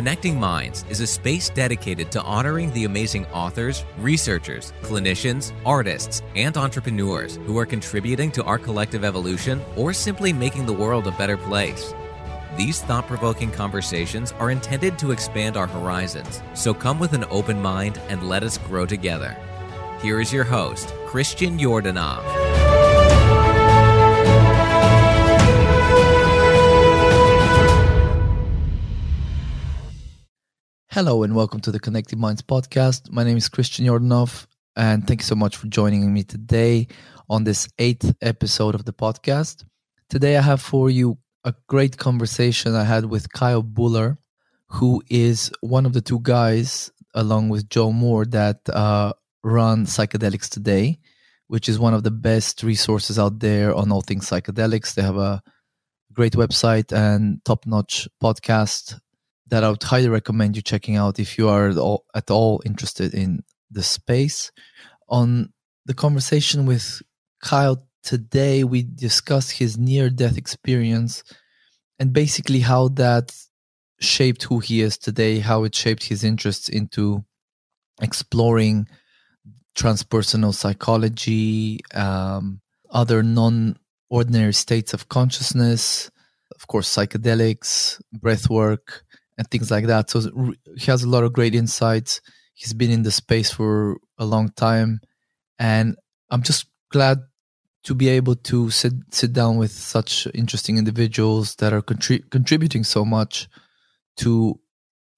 Connecting Minds is a space dedicated to honoring the amazing authors, researchers, clinicians, artists, and entrepreneurs who are contributing to our collective evolution or simply making the world a better place. These thought provoking conversations are intended to expand our horizons, so come with an open mind and let us grow together. Here is your host, Christian Yordanov. Hello and welcome to the Connected Minds podcast. My name is Christian Yordanov, and thank you so much for joining me today on this eighth episode of the podcast. Today, I have for you a great conversation I had with Kyle Buller, who is one of the two guys, along with Joe Moore, that uh, run Psychedelics Today, which is one of the best resources out there on all things psychedelics. They have a great website and top notch podcast that I would highly recommend you checking out if you are at all, at all interested in the space. On the conversation with Kyle today, we discussed his near death experience and basically how that shaped who he is today, how it shaped his interests into exploring transpersonal psychology, um, other non ordinary states of consciousness, of course, psychedelics, breath work and things like that. So he has a lot of great insights. He's been in the space for a long time, and I'm just glad to be able to sit sit down with such interesting individuals that are contri- contributing so much to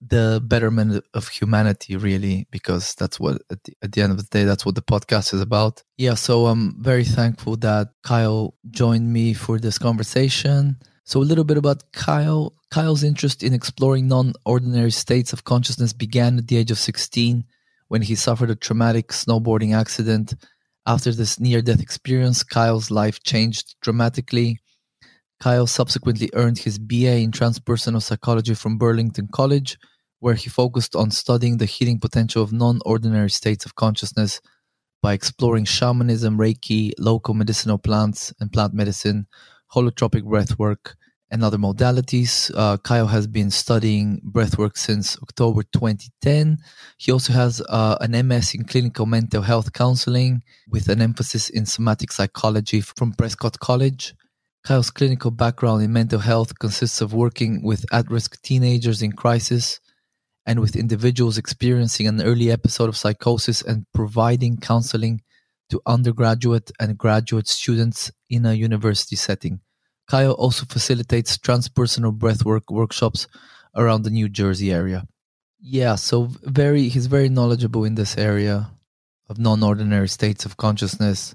the betterment of humanity really because that's what at the, at the, end of the day that's what the podcast is about yeah so i'm very thankful that kyle joined me for this conversation so, a little bit about Kyle. Kyle's interest in exploring non ordinary states of consciousness began at the age of 16 when he suffered a traumatic snowboarding accident. After this near death experience, Kyle's life changed dramatically. Kyle subsequently earned his BA in transpersonal psychology from Burlington College, where he focused on studying the healing potential of non ordinary states of consciousness by exploring shamanism, Reiki, local medicinal plants, and plant medicine holotropic breathwork, and other modalities. Uh, Kyle has been studying breathwork since October 2010. He also has uh, an MS in clinical mental health counseling with an emphasis in somatic psychology from Prescott College. Kyle's clinical background in mental health consists of working with at risk teenagers in crisis and with individuals experiencing an early episode of psychosis and providing counseling to undergraduate and graduate students in a university setting. Kyle also facilitates transpersonal breathwork workshops around the New Jersey area. Yeah, so very he's very knowledgeable in this area of non-ordinary states of consciousness.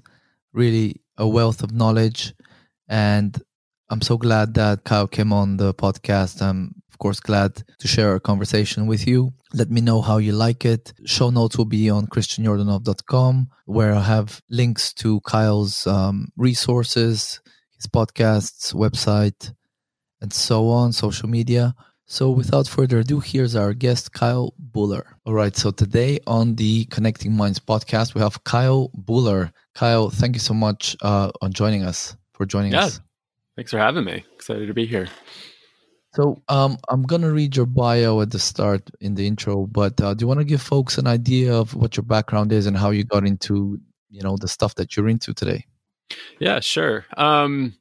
Really a wealth of knowledge and I'm so glad that Kyle came on the podcast. I'm of course glad to share our conversation with you. Let me know how you like it. Show notes will be on christianyordanov.com where I have links to Kyle's um, resources, his podcasts, website, and so on, social media. So without further ado, here's our guest, Kyle Buller. All right. So today on the Connecting Minds podcast, we have Kyle Buller. Kyle, thank you so much uh, on joining us for joining yeah, us. Thanks for having me. Excited to be here. So um, I'm gonna read your bio at the start in the intro, but uh, do you want to give folks an idea of what your background is and how you got into you know the stuff that you're into today? Yeah, sure. Um,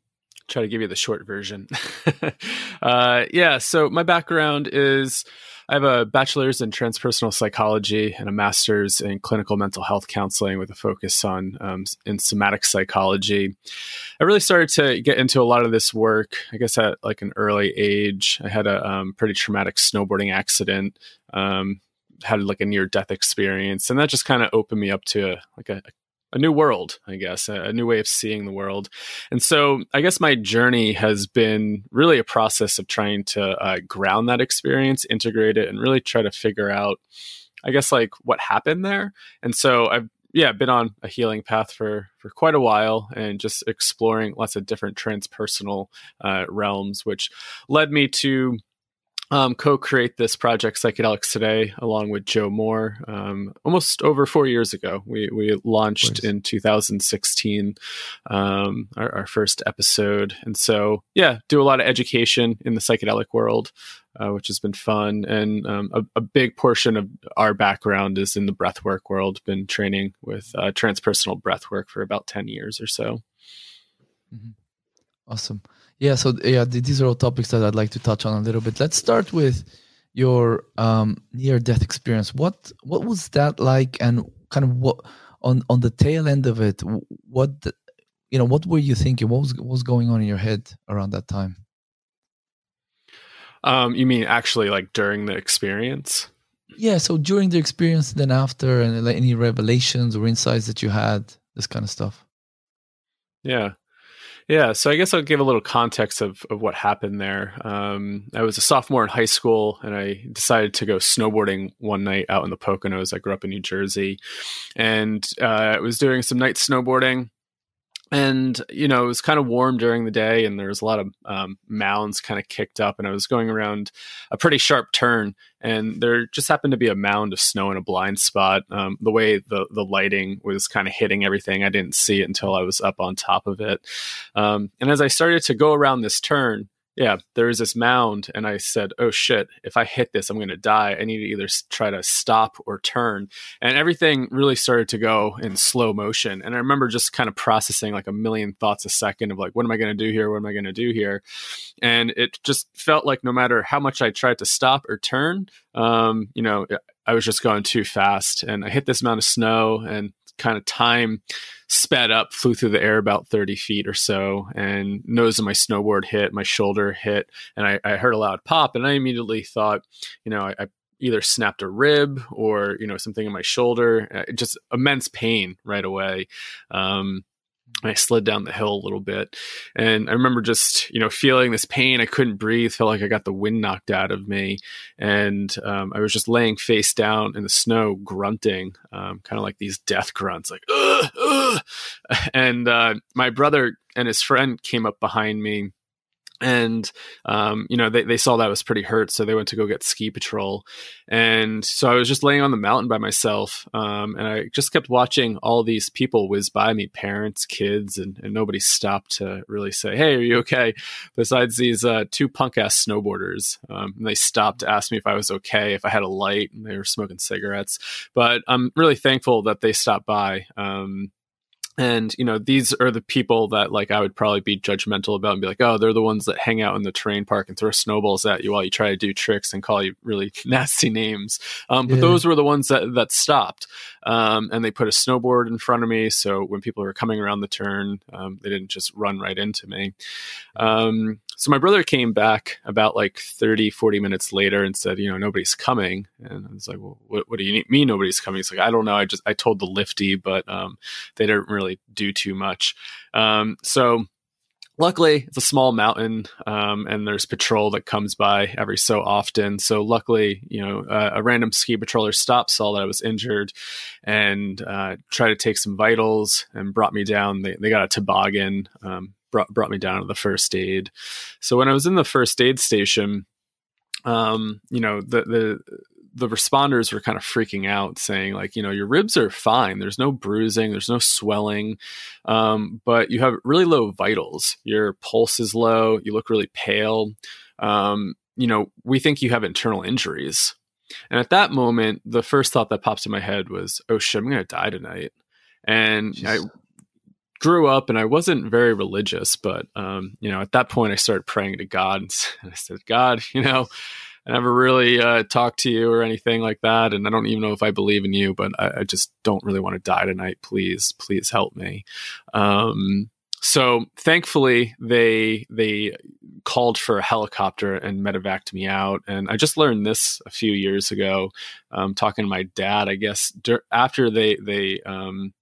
try to give you the short version. uh, yeah, so my background is I have a bachelor's in transpersonal psychology and a master's in clinical mental health counseling with a focus on um, in somatic psychology. I really started to get into a lot of this work, I guess, at like an early age. I had a um, pretty traumatic snowboarding accident. Um, had like a near death experience and that just kind of opened me up to a, like a, a a new world, I guess, a, new way of seeing the world. And so I guess my journey has been really a process of trying to uh, ground that experience, integrate it, and really try to figure out, I guess, like what happened there. And so I've yeah, been on a healing path for for quite a while and just exploring lots of different transpersonal uh, realms, which led me to um, co-create this project psychedelics today along with joe moore um, almost over four years ago. We, we launched in 2016 um, our, our, first episode. And so yeah do a lot of education in the psychedelic world uh, which has been fun. And um, a, a, big portion of our background is in the breathwork world been training with uh, transpersonal breathwork for about 10 years or so. Mm-hmm. awesome yeah, so yeah, these are all topics that I'd like to touch on a little bit. Let's start with your um, near-death experience. What what was that like, and kind of what on on the tail end of it? What you know, what were you thinking? What was what was going on in your head around that time? Um, you mean actually like during the experience? Yeah, so during the experience, then after, and like any revelations or insights that you had, this kind of stuff. Yeah. Yeah, so I guess I'll give a little context of, of what happened there. Um, I was a sophomore in high school, and I decided to go snowboarding one night out in the Poconos. I grew up in New Jersey, and uh, I was doing some night snowboarding and you know it was kind of warm during the day and there was a lot of um, mounds kind of kicked up and i was going around a pretty sharp turn and there just happened to be a mound of snow in a blind spot. Um, the way the, the lighting was kind of hitting everything i didn't see it until i was up on top of it. Um, and as i started to go around this turn yeah, there was this mound, and I said, "Oh shit! If I hit this, I'm going to die. I need to either try to stop or turn." And everything really started to go in slow motion. And I remember just kind of processing like a million thoughts a second of like, "What am I going to do here? What am I going to do here?" And it just felt like no matter how much I tried to stop or turn, um, you know, I was just going too fast. And I hit this mound of snow, and kind of time sped up, flew through the air about 30 feet or so, and nose of my snowboard hit, my shoulder hit, and I, I heard a loud pop. And I immediately thought, you know, I, I either snapped a rib or, you know, something in my shoulder, uh, just immense pain right away. Um, I slid down the hill a little bit. And I remember just, you know, feeling this pain. I couldn't breathe, felt like I got the wind knocked out of me. And um, I was just laying face down in the snow, grunting, um, kind of like these death grunts, like, ugh, ugh. And uh, my brother and his friend came up behind me and um, you know they, they saw that I was pretty hurt so they went to go get ski patrol. And so i was just laying on the mountain by myself um, and i just kept watching all these people whiz by me parents kids and, and nobody stopped to really say hey are you okay? Besides these uh, two punk ass snowboarders um, and they stopped to ask me if i was okay if i had a light and they were smoking cigarettes. But i'm really thankful that they stopped by um, and you know these are the people that like i would probably be judgmental about and be like oh they're the ones that hang out in the terrain park and throw snowballs at you while you try to do tricks and call you really nasty names. Um, but yeah. those were the ones that that stopped. Um, and they put a snowboard in front of me. So when people were coming around the turn um, they didn't just run right into me. Um, so my brother came back about like 30 40 minutes later and said you know nobody's coming. And i was like well what, what do you mean nobody's coming? He's like i don't know. I just i told the lifty but um, they didn't really do too much. Um, so luckily it's a small mountain um, and there's patrol that comes by every so often. So luckily you know uh, a random ski patroller stopped saw that i was injured and uh, tried to take some vitals and brought me down. They, they got a toboggan um, brought brought me down to the first aid. So when I was in the first aid station, um, you know, the the the responders were kind of freaking out, saying like, you know, your ribs are fine. There's no bruising, there's no swelling, um, but you have really low vitals. Your pulse is low. You look really pale. Um, you know, we think you have internal injuries. And at that moment, the first thought that pops in my head was, "Oh shit, I'm going to die tonight." And. I grew up and I wasn't very religious, but um, you know, at that point I started praying to God and I said, God, you know, I never really uh, talked to you or anything like that, and I don't even know if I believe in you, but I, I just don't really want to die tonight. Please, please help me. Um, so thankfully they they called for a helicopter and medevaced me out and i just learned this a few years ago um, talking to my dad i guess after they they um,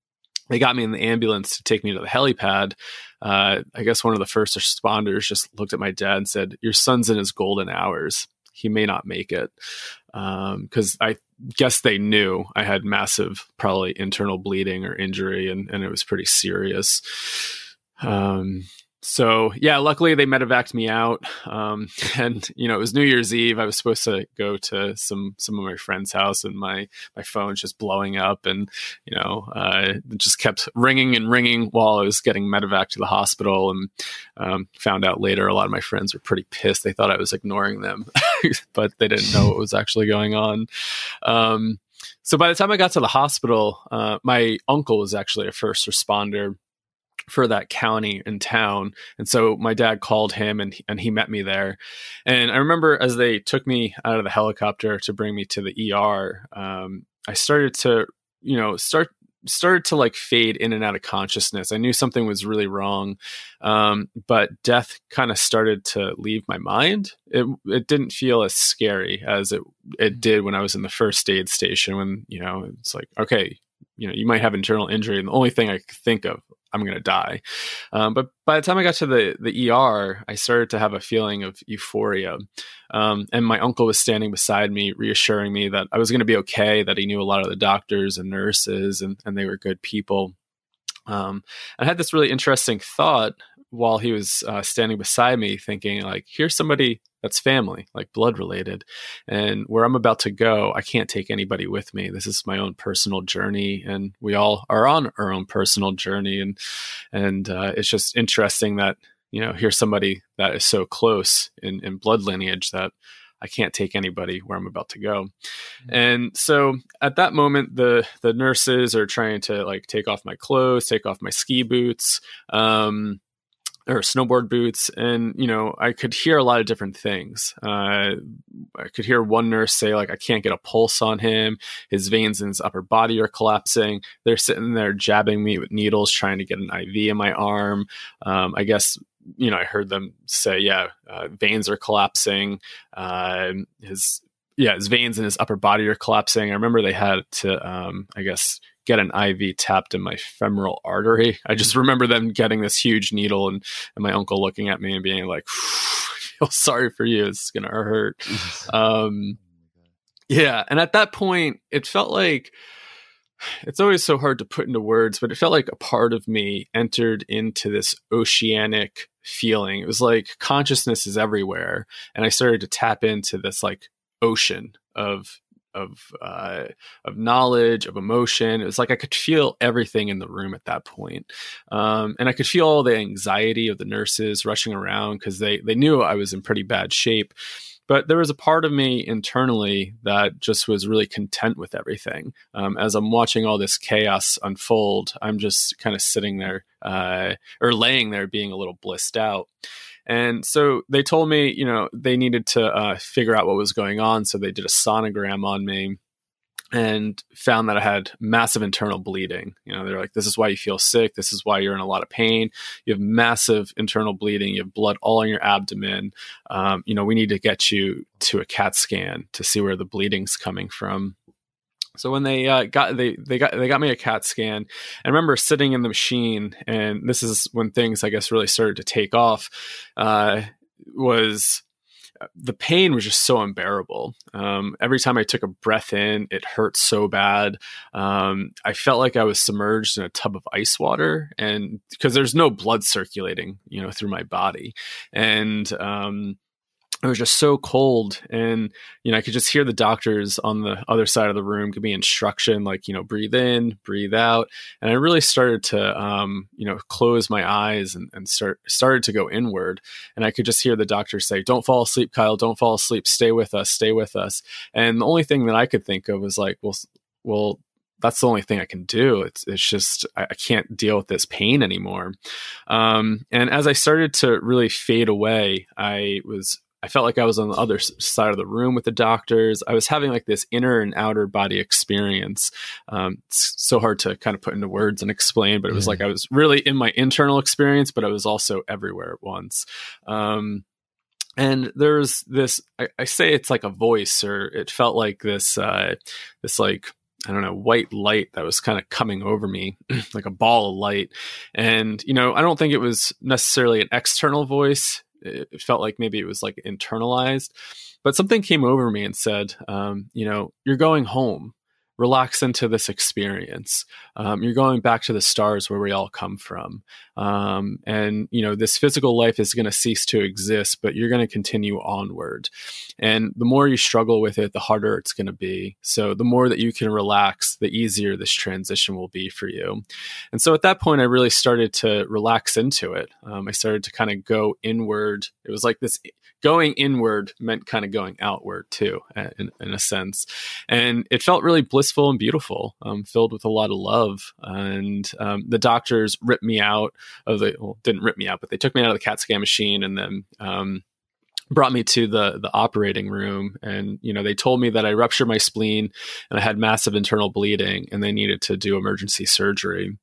they got me in the ambulance to take me to the helipad. Uh, I guess one of the first responders just looked at my dad and said, "Your son's in his golden hours. He may not make it." Because um, I guess they knew I had massive, probably internal bleeding or injury, and, and it was pretty serious. Um, so yeah, luckily they medevaced me out. Um, and you know, it was New Year's Eve. I was supposed to go to some some of my friend's house, and my my phone's just blowing up, and you know, uh, it just kept ringing and ringing while I was getting medevaced to the hospital. And um, found out later, a lot of my friends were pretty pissed. They thought I was ignoring them, but they didn't know what was actually going on. Um, so by the time I got to the hospital, uh, my uncle was actually a first responder for that county and town. And so my dad called him and and he met me there. And I remember as they took me out of the helicopter to bring me to the ER, um, I started to, you know, start started to like fade in and out of consciousness. I knew something was really wrong, um, but death kind of started to leave my mind. It it didn't feel as scary as it it mm. did when I was in the first aid station. When you know it's like okay, you know you might have internal injury, and the only thing I could think of I'm going to die. Um, but by the time I got to the the ER, I started to have a feeling of euphoria, um, and my uncle was standing beside me, reassuring me that I was going to be okay. That he knew a lot of the doctors and nurses, and and they were good people. Um, I had this really interesting thought while he was uh, standing beside me, thinking like, "Here's somebody that's family, like blood related. And where I'm about to go, I can't take anybody with me. This is my own personal journey, and we all are on our own personal journey. And and uh, it's just interesting that you know here's somebody that is so close in, in blood lineage that I can't take anybody where I'm about to go. Mm-hmm. And so at that moment, the the nurses are trying to like take off my clothes, take off my ski boots. Um, or snowboard boots and you know i could hear a lot of different things. Uh, i could hear one nurse say like i can't get a pulse on him. His veins in his upper body are collapsing. They're sitting there jabbing me with needles trying to get an iv in my arm. Um, i guess you know i heard them say yeah uh, veins are collapsing. Uh, his yeah his veins in his upper body are collapsing. I remember they had to um, i guess get an IV tapped in my femoral artery. I just mm. remember them getting this huge needle and, and my uncle looking at me and being like, I feel sorry for you. It's going to hurt. Um, yeah. And at that point, it felt like it's always so hard to put into words, but it felt like a part of me entered into this oceanic feeling. It was like consciousness is everywhere. And I started to tap into this like ocean of of uh, of knowledge, of emotion. It was like I could feel everything in the room at that point. Um, and I could feel all the anxiety of the nurses rushing around because they they knew I was in pretty bad shape. But there was a part of me internally that just was really content with everything. Um, as I'm watching all this chaos unfold, I'm just kind of sitting there uh, or laying there being a little blissed out. And so they told me, you know, they needed to uh, figure out what was going on. So they did a sonogram on me and found that I had massive internal bleeding. You know, they're like, this is why you feel sick. This is why you're in a lot of pain. You have massive internal bleeding. You have blood all in your abdomen. Um, you know, we need to get you to a CAT scan to see where the bleeding's coming from. So when they uh, got they they got they got me a CAT scan, I remember sitting in the machine, and this is when things I guess really started to take off. Uh, was uh, the pain was just so unbearable. Um, every time I took a breath in, it hurt so bad. Um, I felt like I was submerged in a tub of ice water, and because there's no blood circulating, you know, through my body, and um, it was just so cold and you know i could just hear the doctors on the other side of the room give me instruction like you know breathe in breathe out and i really started to um, you know close my eyes and, and start started to go inward and i could just hear the doctor say don't fall asleep kyle don't fall asleep stay with us stay with us and the only thing that i could think of was like well well that's the only thing I can do. It's it's just I, I can't deal with this pain anymore. Um, and as I started to really fade away, I was I felt like I was on the other side of the room with the doctors. I was having like this inner and outer body experience. Um, it's so hard to kind of put into words and explain, but it was like I was really in my internal experience, but I was also everywhere at once. Um, and there's this, I, I, say it's like a voice, or it felt like this, uh, this like I don't know, white light that was kind of coming over me, like a ball of light. And, you know, I don't think it was necessarily an external voice it felt like maybe it was like internalized. But something came over me and said um, you know you're going home relax into this experience. Um, you're going back to the stars where we all come from. Um, and, you know, this physical life is going to cease to exist, but you're going to continue onward. And the more you struggle with it, the harder it's going to be. So the more that you can relax, the easier this transition will be for you. And so at that point, I really started to relax into it. Um, I started to kind of go inward. It was like this going inward meant kind of going outward too, in, in a sense. And it felt really blissful and beautiful, um, filled with a lot of love. And um, the doctors ripped me out of the, well, didn't rip me out, but they took me out of the CAT scan machine and then um, brought me to the the operating room and you know they told me that I ruptured my spleen and I had massive internal bleeding and they needed to do emergency surgery.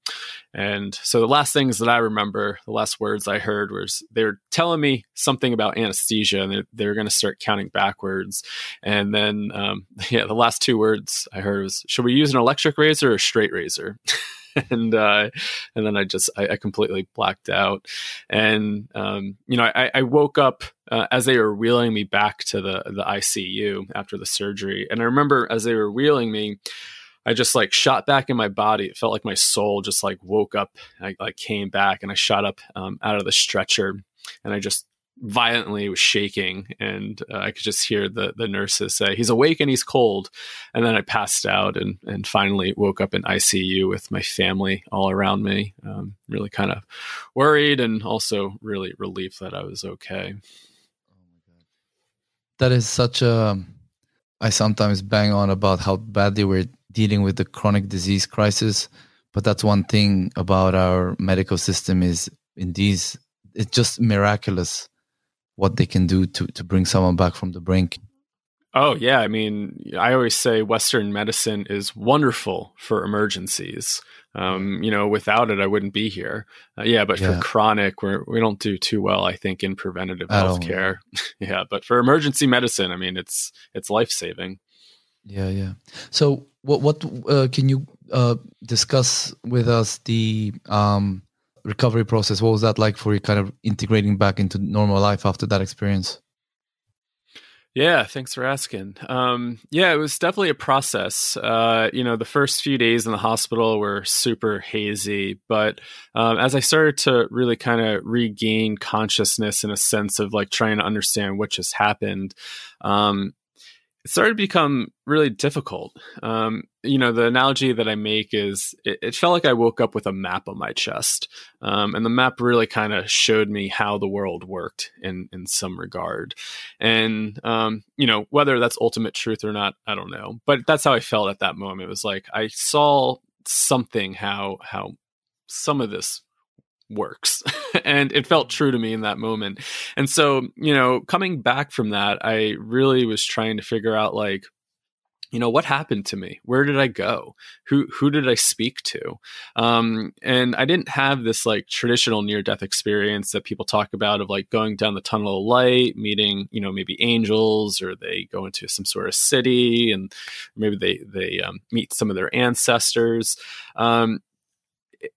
And so the last things that I remember, the last words I heard was they were telling me something about anesthesia and they, were going to start counting backwards. And then um, yeah, the last two words I heard was, "Should we use an electric razor or a straight razor?" and uh, and then I just I, I completely blacked out, and um, you know I, I woke up uh, as they were wheeling me back to the the ICU after the surgery, and I remember as they were wheeling me. I just like shot back in my body. It felt like my soul just like woke up. I like came back and I shot up um, out of the stretcher and I just violently was shaking and uh, i could just hear the the nurses say he's awake and he's cold. And then i passed out and and finally woke up in icu with my family all around me. Um, really kind of worried and also really relieved that i was okay. That is such a i sometimes bang on about how badly we're dealing with the chronic disease crisis but that's one thing about our medical system is in these it's just miraculous what they can do to to bring someone back from the brink. Oh yeah, I mean, I always say Western medicine is wonderful for emergencies. Um, you know, without it, I wouldn't be here. Uh, yeah, but yeah. for chronic, we're, we don't do too well, I think, in preventative health care. yeah, but for emergency medicine, I mean, it's it's life saving. Yeah, yeah. So, what what uh, can you uh, discuss with us the um, recovery process? What was that like for you, kind of integrating back into normal life after that experience? Yeah, thanks for asking. Um, yeah, it was definitely a process. Uh, you know, the first few days in the hospital were super hazy, but um, as I started to really kind of regain consciousness in a sense of like trying to understand what just happened, um, it started to become really difficult. Um, you know, the analogy that I make is it, it, felt like I woke up with a map on my chest. Um, and the map really kind of showed me how the world worked in, in some regard. And, um, you know, whether that's ultimate truth or not, I don't know. But that's how I felt at that moment. It was like I saw something how, how some of this works. and it felt true to me in that moment. And so, you know, coming back from that, I really was trying to figure out like, you know what happened to me where did i go who who did i speak to um, and i didn't have this like traditional near death experience that people talk about of like going down the tunnel of light meeting you know maybe angels or they go into some sort of city and maybe they they um, meet some of their ancestors um,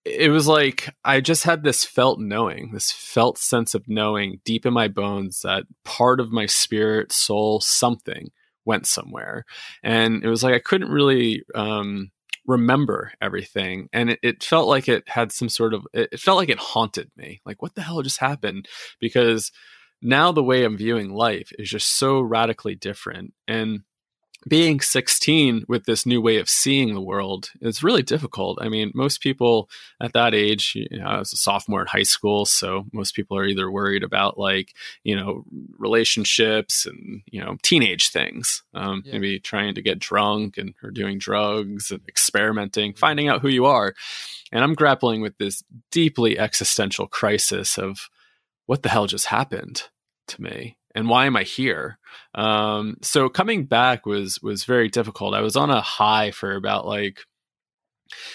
it was like I just had this felt knowing, this felt sense of knowing deep in my bones that part of my spirit, soul, something went somewhere. And it was like I couldn't really um, remember everything. And it, it, felt like it had some sort of, it felt like it haunted me. Like, what the hell just happened? Because now the way I'm viewing life is just so radically different. And being 16 with this new way of seeing the world is really difficult. I mean, most people at that age, you know, I was a sophomore in high school, so most people are either worried about like, you know, relationships and, you know, teenage things, um, yeah. maybe trying to get drunk and or doing drugs and experimenting, finding out who you are. And I'm grappling with this deeply existential crisis of what the hell just happened to me and why am I here? Um, so coming back was was very difficult. I was on a high for about like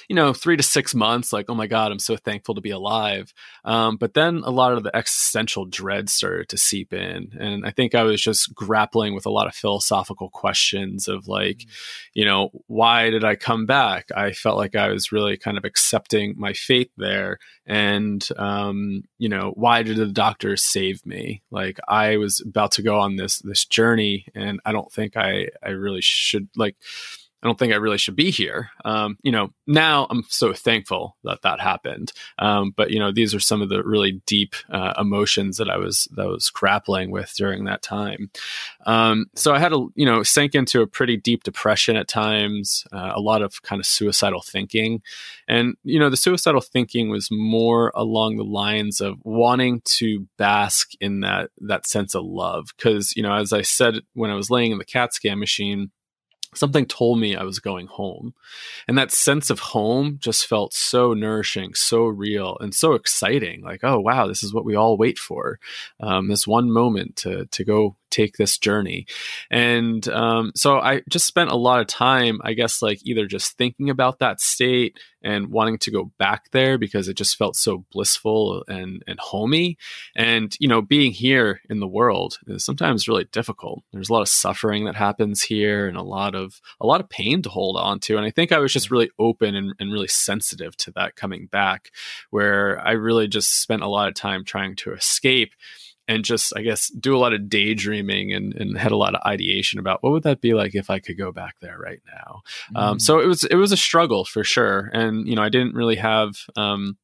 you know, three to six months, like, oh my God, I'm so thankful to be alive. Um, but then a lot of the existential dread started to seep in. And I think I was just grappling with a lot of philosophical questions of like, mm-hmm. you know, why did I come back? I felt like I was really kind of accepting my fate there. And, um, you know, why did the doctor save me? Like I was about to go on this, this journey and I don't think I, I really should like, I don't think I really should be here. Um, you know, now I'm so thankful that that happened. Um, but you know, these are some of the really deep uh, emotions that I was that I was grappling with during that time. Um, so I had to, you know, sink into a pretty deep depression at times, uh, a lot of kind of suicidal thinking, and you know, the suicidal thinking was more along the lines of wanting to bask in that that sense of love, because you know, as I said when I was laying in the CAT scan machine something told me I was going home. And that sense of home just felt so nourishing, so real, and so exciting. Like, oh wow, this is what we all wait for. Um, this one moment to to go take this journey. And um, so I just spent a lot of time, I guess, like either just thinking about that state and wanting to go back there because it just felt so blissful and and homey. And you know, being here in the world is sometimes really difficult. There's a lot of suffering that happens here, and a lot of a lot of pain to hold on to. And I think I was just really open and, and really sensitive to that coming back, where I really just spent a lot of time trying to escape and just I guess do a lot of daydreaming and, and had a lot of ideation about what would that be like if I could go back there right now. Um, mm. Um, so it was it was a struggle for sure, and you know I didn't really have. Um,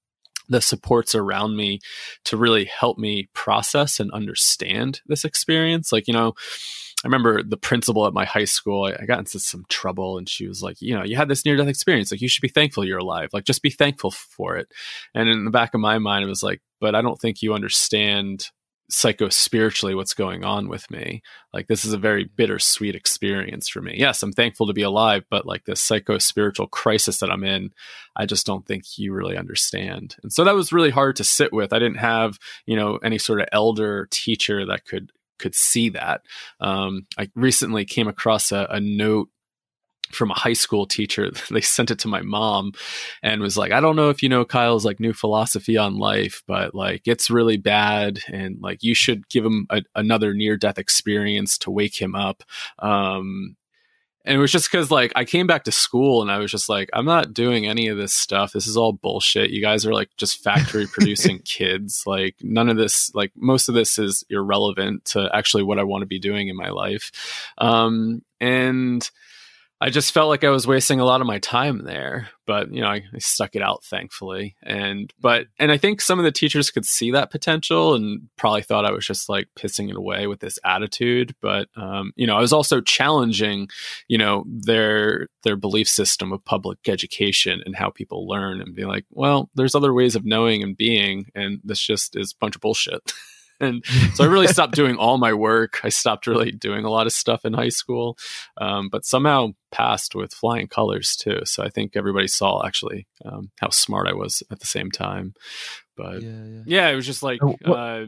the supports around me to really help me process and understand this experience. Like, you know, I remember the principal at my high school, I, I, got into some trouble and she was like, you know, you had this near death experience. Like, you should be thankful you're alive. Like, just be thankful for it. And in the back of my mind, it was like, but I don't think you understand psycho spiritually what's going on with me. Like this is a very bittersweet experience for me. Yes, I'm thankful to be alive, but like this psycho spiritual crisis that I'm in, I just don't think you really understand. And so that was really hard to sit with. I didn't have, you know, any sort of elder teacher that could could see that. Um, I recently came across a, a note from a high school teacher. They sent it to my mom and was like, I don't know if you know Kyle's like new philosophy on life, but like it's really bad. And like you should give him a, another near death experience to wake him up. Um, and it was just because like I came back to school and I was just like, I'm not doing any of this stuff. This is all bullshit. You guys are like just factory producing kids. Like none of this, like most of this is irrelevant to actually what I want to be doing in my life. Um, and I just felt like I was wasting a lot of my time there, but you know, I, I, stuck it out thankfully. And but and I think some of the teachers could see that potential and probably thought I was just like pissing it away with this attitude. But um, you know, I was also challenging, you know, their their belief system of public education and how people learn and be like, well, there's other ways of knowing and being, and this just is a bunch of bullshit. and so I really stopped doing all my work. I stopped really doing a lot of stuff in high school, um, but somehow passed with flying colors too. So I think everybody saw actually um, how smart I was at the same time. But yeah, yeah. yeah it was just like. what, uh,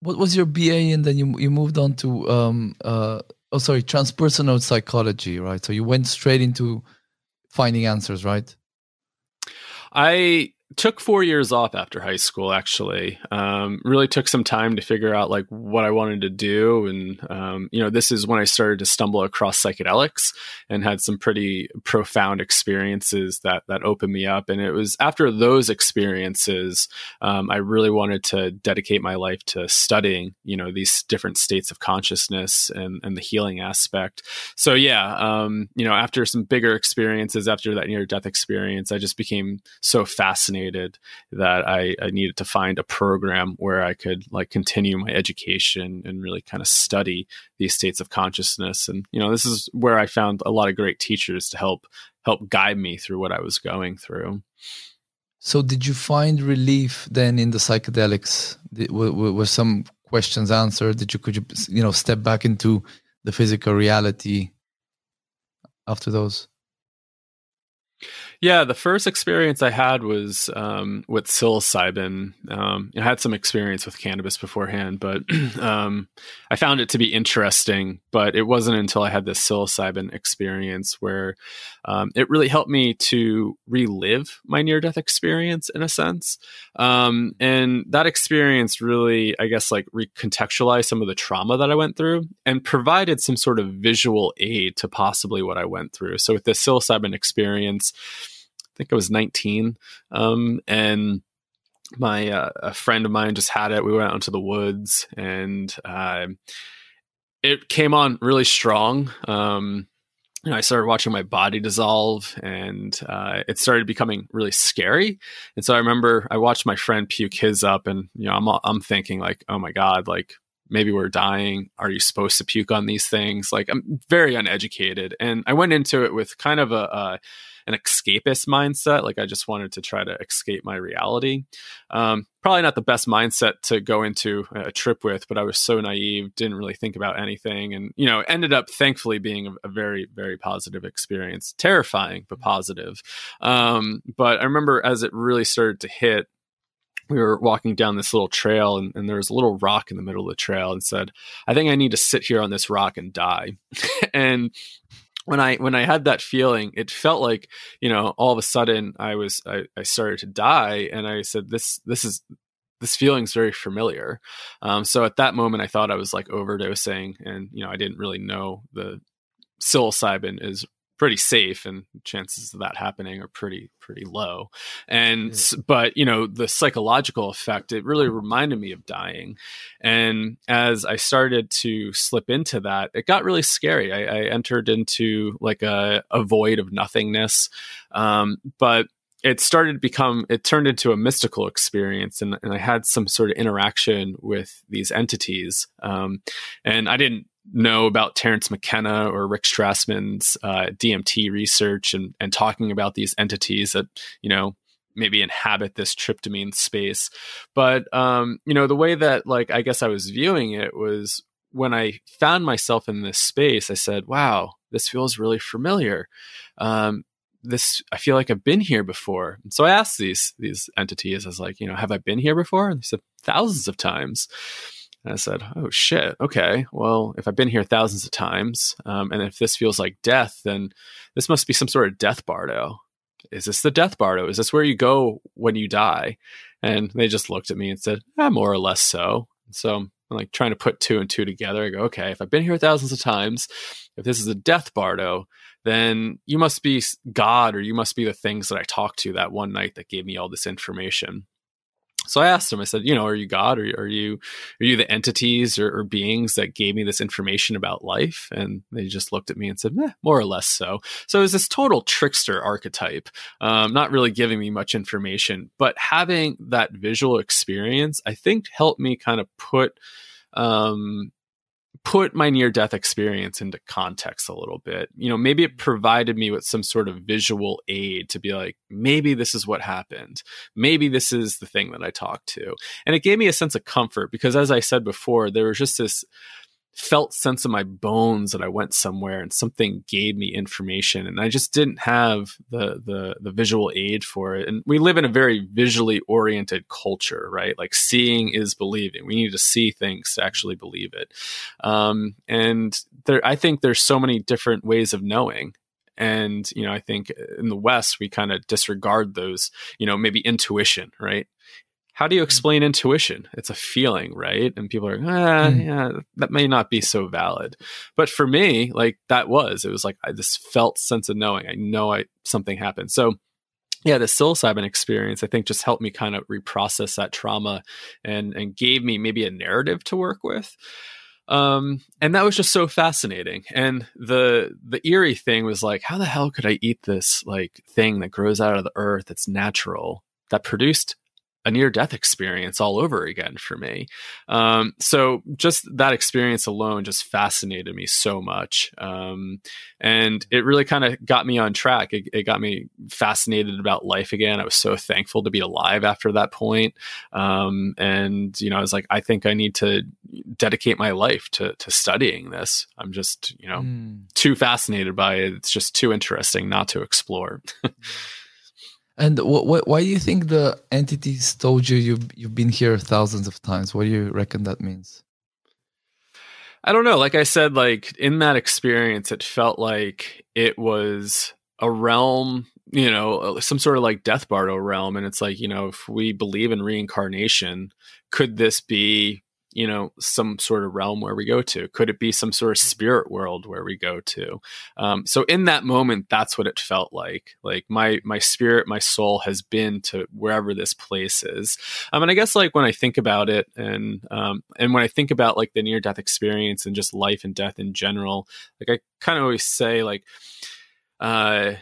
what, was your BA, and then you you moved on to um, uh, oh sorry transpersonal psychology, right? So you went straight into finding answers, right? I took four years off after high school actually. Um, really took some time to figure out like what i wanted to do. And um, you know this is when i started to stumble across psychedelics and had some pretty profound experiences that that opened me up. And it was after those experiences um, i really wanted to dedicate my life to studying you know these different states of consciousness and, and the healing aspect. So yeah um, you know after some bigger experiences after that near death experience i just became so fascinated fascinated that I, I needed to find a program where I could like continue my education and really kind of study these states of consciousness. And you know, this is where I found a lot of great teachers to help help guide me through what I was going through. So, did you find relief then in the psychedelics? Were, were some questions answered? Did you could you you know step back into the physical reality after those? Yeah, the first experience I had was um, with psilocybin. Um, I had some experience with cannabis beforehand, but um, I found it to be interesting. But it wasn't until I had this psilocybin experience where um, it really helped me to relive my near death experience in a sense. Um, and that experience really, I guess, like recontextualized some of the trauma that I went through and provided some sort of visual aid to possibly what I went through. So with the psilocybin experience, think I was 19. Um, and my uh, a friend of mine just had it. We went out into the woods, and uh, it came on really strong. Um, know, I started watching my body dissolve and uh, it started becoming really scary. And so I remember I watched my friend puke his up and, you know, I'm, I'm thinking like, oh my God, like maybe we're dying. Are you supposed to puke on these things? Like I'm very uneducated. And I went into it with kind of a, a an escapist mindset. Like I just wanted to try to escape my reality. Um, probably not the best mindset to go into a trip with, but I was so naive, didn't really think about anything. And, you know, ended up thankfully being a, a very, very positive experience. Terrifying, but positive. Um, but I remember as it really started to hit, we were walking down this little trail and, and, there was a little rock in the middle of the trail and said i think i need to sit here on this rock and die and when I when I had that feeling, it felt like you know all of a sudden I was I, I started to die, and I said this this is this feeling's very familiar. Um, so at that moment, I thought I was like overdosing, and you know I didn't really know the psilocybin is pretty safe and chances of that happening are pretty pretty low. And yeah. but you know the psychological effect it really reminded me of dying. And as i started to slip into that it got really scary. I, I entered into like a, a void of nothingness um, but it started to become it turned into a mystical experience and, and i had some sort of interaction with these entities um, and i didn't know about Terence McKenna or Rick Strassman's uh, DMT research and and talking about these entities that you know maybe inhabit this tryptamine space. But um, you know, the way that like I guess I was viewing it was when I found myself in this space, I said, "Wow, this feels really familiar." Um, this I feel like I've been here before. And so I asked these these entities, I was like, you know, have I been here before? And they said thousands of times. And I said, "Oh shit. Okay. Well, if I've been here thousands of times, um, and if this feels like death, then this must be some sort of death bardo. Is this the death bardo? Is this where you go when you die?" And they just looked at me and said, eh, "More or less so." So I'm like trying to put two and two together. I go, "Okay. If I've been here thousands of times, if this is a death bardo, then you must be God, or you must be the things that I talked to that one night that gave me all this information." So I asked him, I said, you know, are you God are you are you the entities or, or, beings that gave me this information about life? And they just looked at me and said, more or less so. So it was this total trickster archetype, um, not really giving me much information, but having that visual experience, I think helped me kind of put um, put my near death experience into context a little bit. You know, maybe it mm-hmm. provided me with some sort of visual aid to be like, maybe this is what happened. Maybe this is the thing that I talked to. And it gave me a sense of comfort because, as I said before, there was just this felt sense of my bones that I went somewhere and something gave me information and I just didn't have the the the visual aid for it. And we live in a very visually oriented culture, right? Like seeing is believing. We need to see things to actually believe it. Um, and there, I think there's so many different ways of knowing. And, you know, I think in the West, we kind of disregard those, you know, maybe intuition, right? How do you mm. explain intuition? It's a feeling, right? And people are, ah, mm. yeah, that may not be so valid. But for me, like that was, it was like I this felt sense of knowing. I know I something happened. So yeah, the psilocybin experience, I think, just helped me kind of reprocess that trauma and and gave me maybe a narrative to work with. Um, and that was just so fascinating. And the the eerie thing was like, how the hell could I eat this like thing that grows out of the earth that's natural that produced a near death experience all over again for me. Um, so just that experience alone just fascinated me so much. Um, and it really kind of got me on track. It, it, got me fascinated about life again. I was so thankful to be alive after that point. Um, and, you know, I was like, I think I need to dedicate my life to, to studying this. I'm just, you know, mm. too fascinated by it. It's just too interesting not to explore. And what, what, why do you think the entities told you you've, you've been here thousands of times? What do you reckon that means? I don't know. Like I said, like in that experience, it felt like it was a realm, you know, uh, some sort of like Death Bardo realm. And it's like, you know, if we believe in reincarnation, could this be you know some sort of realm where we go to? Could it be some sort of spirit world where we go to? Um, so in that moment that's what it felt like. Like my my spirit my soul has been to wherever this place is. Um, and i guess like when i think about it and um, and when i think about like the near death experience and just life and death in general like i kind of always say like uh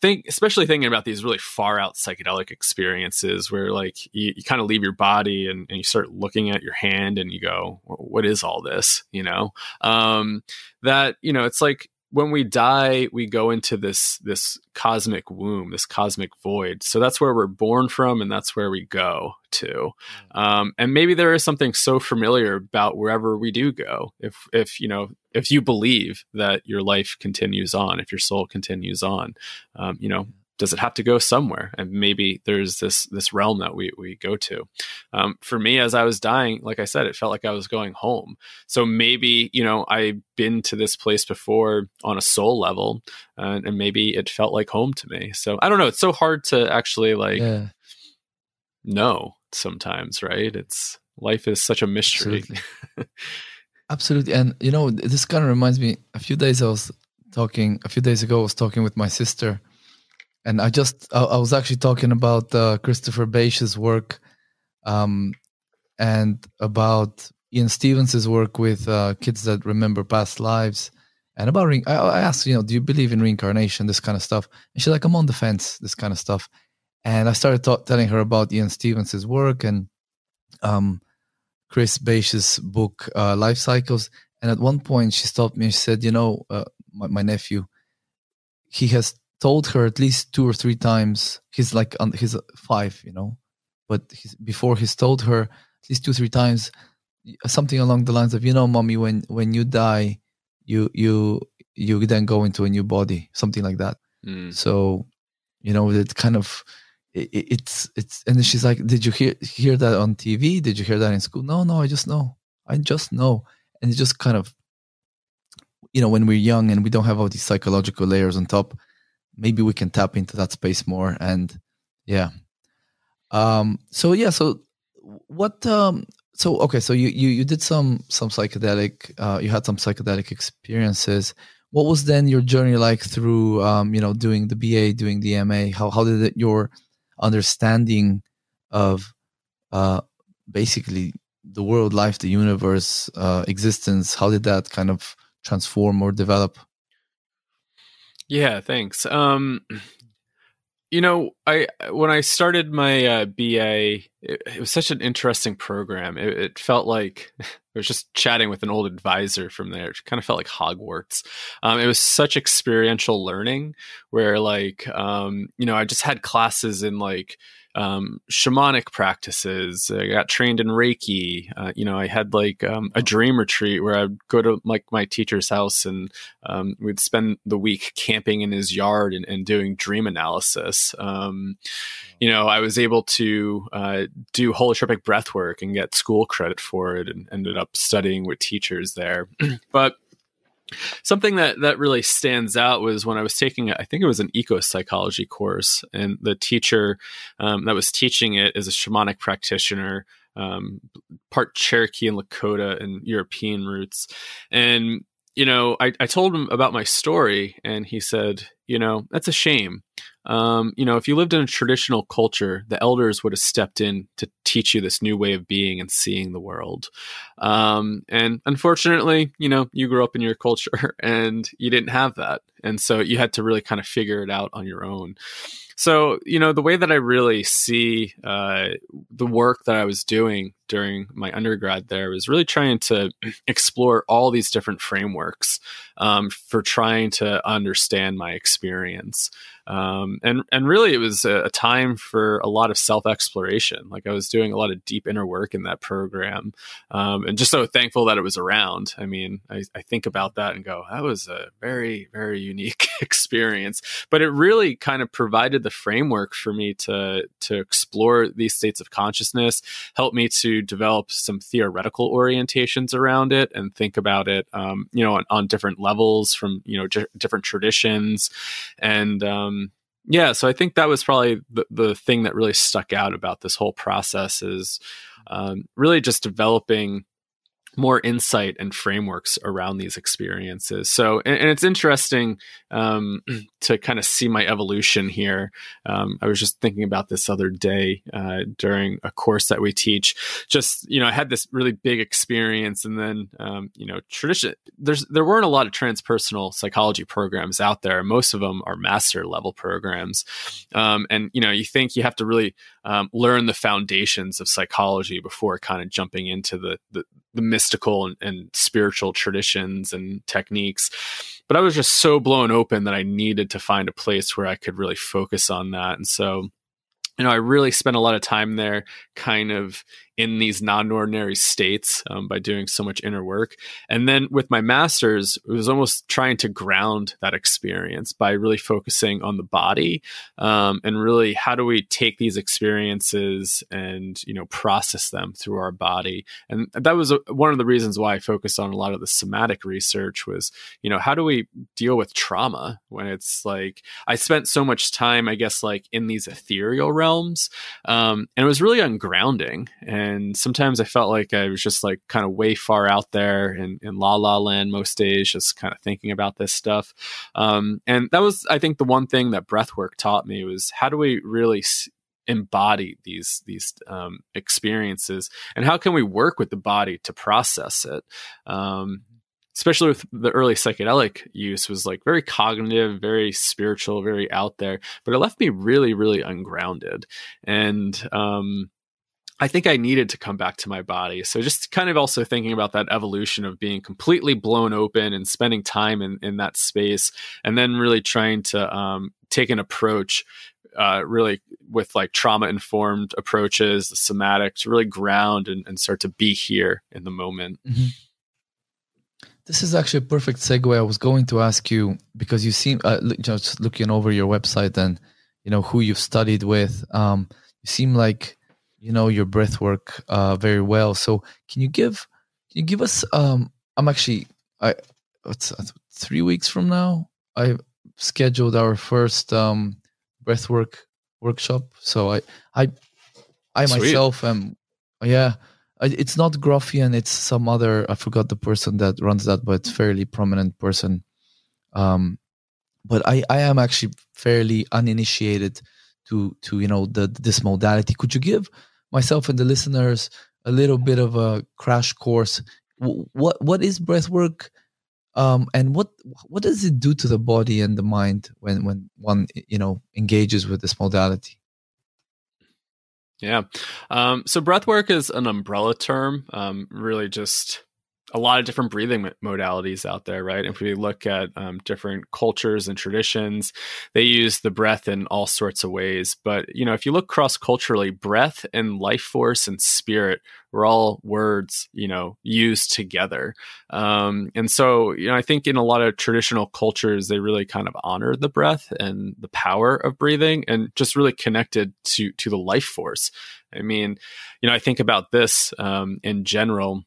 think especially thinking about these really far out psychedelic experiences where like you, you kind of leave your body and, and, you start looking at your hand and you go what is all this? you know? Um, that you know it's like when we die we go into this this cosmic womb this cosmic void. So that's where we're born from and that's where we go to. Mm. um, and maybe there is something so familiar about wherever we do go. If if you know if you believe that your life continues on if your soul continues on um, you know does it have to go somewhere? And maybe there's this this realm that we we go to. Um, for me as i was dying like i said it felt like i was going home. So maybe you know i've been to this place before on a soul level and, and maybe it felt like home to me. So i don't know it's so hard to actually like yeah. know sometimes right? It's life is such a mystery. Absolutely. absolutely. And you know this kind of reminds me a few days i was talking a few days ago i was talking with my sister and I just I, I was actually talking about uh, Christopher Bache's work, um, and about Ian Stevenson's work with uh, kids that remember past lives, and about re- I, I asked, you know, do you believe in reincarnation, this kind of stuff? And she's like, I'm on the fence, this kind of stuff. And I started t- telling her about Ian Stevenson's work and um, Chris Bache's book, uh, Life Cycles. And at one point, she stopped me and she said, you know, uh, my, my nephew, he has told her at least two or three times. He's like on he's five, you know, but he's, before he's told her at least two three times something along the lines of, you know, mommy, when when you die, you you you then go into a new body, something like that. Mm. So, you know, it kind of it, it's it's and she's like, did you hear hear that on TV? Did you hear that in school? No, no, I just know. I just know, and it's just kind of you know when we're young and we don't have all these psychological layers on top maybe we can tap into that space more and yeah. Um so yeah so what um so okay so you you, you did some some psychedelic uh you had some psychedelic experiences. What was then your journey like through um you know doing the ba doing the ma how how did it, your understanding of uh basically the world life the universe uh existence how did that kind of transform or develop yeah, thanks. Um, you know, I when I started my uh, BA, it, it, was such an interesting program. It, it, felt like I was just chatting with an old advisor from there. It kind of felt like Hogwarts. Um, it was such experiential learning, where like um, you know, I just had classes in like um, shamanic practices. I got trained in Reiki. Uh, you know, I had like um, a dream retreat where I'd go to like my teacher's house and um, we'd spend the week camping in his yard and, and doing dream analysis. Um, you know, I was able to uh, do holotropic breath work and get school credit for it and ended up studying with teachers there. but something that that really stands out was when I was taking I think it was an eco psychology course, and the teacher um, that was teaching it is a shamanic practitioner, um, part Cherokee and Lakota and European roots, and you know I, I told him about my story, and he said, you know, that's a shame. Um, you know, if you lived in a traditional culture, the elders would have stepped in to teach you this new way of being and seeing the world. Um, and unfortunately, you know, you grew up in your culture and you didn't have that. And so you had to really kind of figure it out on your own. So, you know, the way that I really see uh, the work that I was doing during my undergrad there was really trying to explore all these different frameworks um, for trying to understand my experience. Um, and and really, it was a, a time for a lot of self exploration. Like I was doing a lot of deep inner work in that program, um, and just so thankful that it was around. I mean, I, I think about that and go, that was a very very unique experience. But it really kind of provided the framework for me to to explore these states of consciousness, help me to develop some theoretical orientations around it, and think about it, um, you know, on, on, different levels from you know j- different traditions, and um, yeah, so I think that was probably the, the thing that really stuck out about this whole process is um, really just developing more insight and frameworks around these experiences. So, and, and it's interesting um, to kind of see my evolution here. Um, I was just thinking about this other day uh, during a course that we teach. Just you know, I had this really big experience, and then um, you know, tradition. There's there weren't a lot of transpersonal psychology programs out there. Most of them are master level programs, um, and you know, you think you have to really um, learn the foundations of psychology before kind of jumping into the the, the mystical and, and spiritual traditions and techniques. But I was just so blown open that I needed to find a place where I could really focus on that. And so, you know, I really spent a lot of time there kind of in these non-ordinary states um, by doing so much inner work. And then with my masters it was almost trying to ground that experience by really focusing on the body um, and really how do we take these experiences and you know process them through our body. And that was a, one of the reasons why i focused on a lot of the somatic research was you know how do we deal with trauma when it's like i spent so much time i guess like in these ethereal realms um, and it was really ungrounding. And and sometimes I felt like I was just like kind of way far out there in, in la la land most days, just kind of thinking about this stuff. Um, and that was, I think, the one thing that breathwork taught me was how do we really s- embody these these um, experiences, and how can we work with the body to process it. Um, especially with the early psychedelic use was like very cognitive very spiritual very out there but it left me really really ungrounded and um I think I needed to come back to my body. So just kind of also thinking about that evolution of being completely blown open and spending time in, in that space, and then really trying to um, take an approach, uh, really with like trauma informed approaches, the somatic, to really ground and, and, start to be here in the moment. Mm-hmm. This is actually a perfect segue. I was going to ask you because you seem uh, just looking over your website and you know who you've studied with. Um, you seem like you know your breath work uh, very well. So can you give can you give us? Um, I'm actually I what's three weeks from now. I scheduled our first um, breath work workshop. So I I I Sweet. myself am yeah. It's not Grofian. It's some other. I forgot the person that runs that, but fairly prominent person. Um, but I I am actually fairly uninitiated to to you know the this modality. Could you give myself and the listeners a little bit of a crash course. What what is breath work, um, and what what does it do to the body and the mind when when one you know engages with this modality? Yeah, um, so breath work is an umbrella term. Um, really, just a lot of different breathing modalities out there, right? If we look at um, different cultures and traditions, they use the breath in all sorts of ways. But you know, if you look cross culturally, breath and life force and spirit were all words you know used together. Um, and so, you know, I think in a lot of traditional cultures, they really kind of honor the breath and the power of breathing, and just really connected to to the life force. I mean, you know, I think about this um, in general